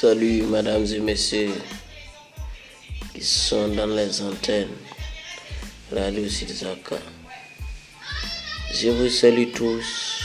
Salut, mesdames et messieurs qui sont dans les antennes. Radio Zaka. Je vous salue tous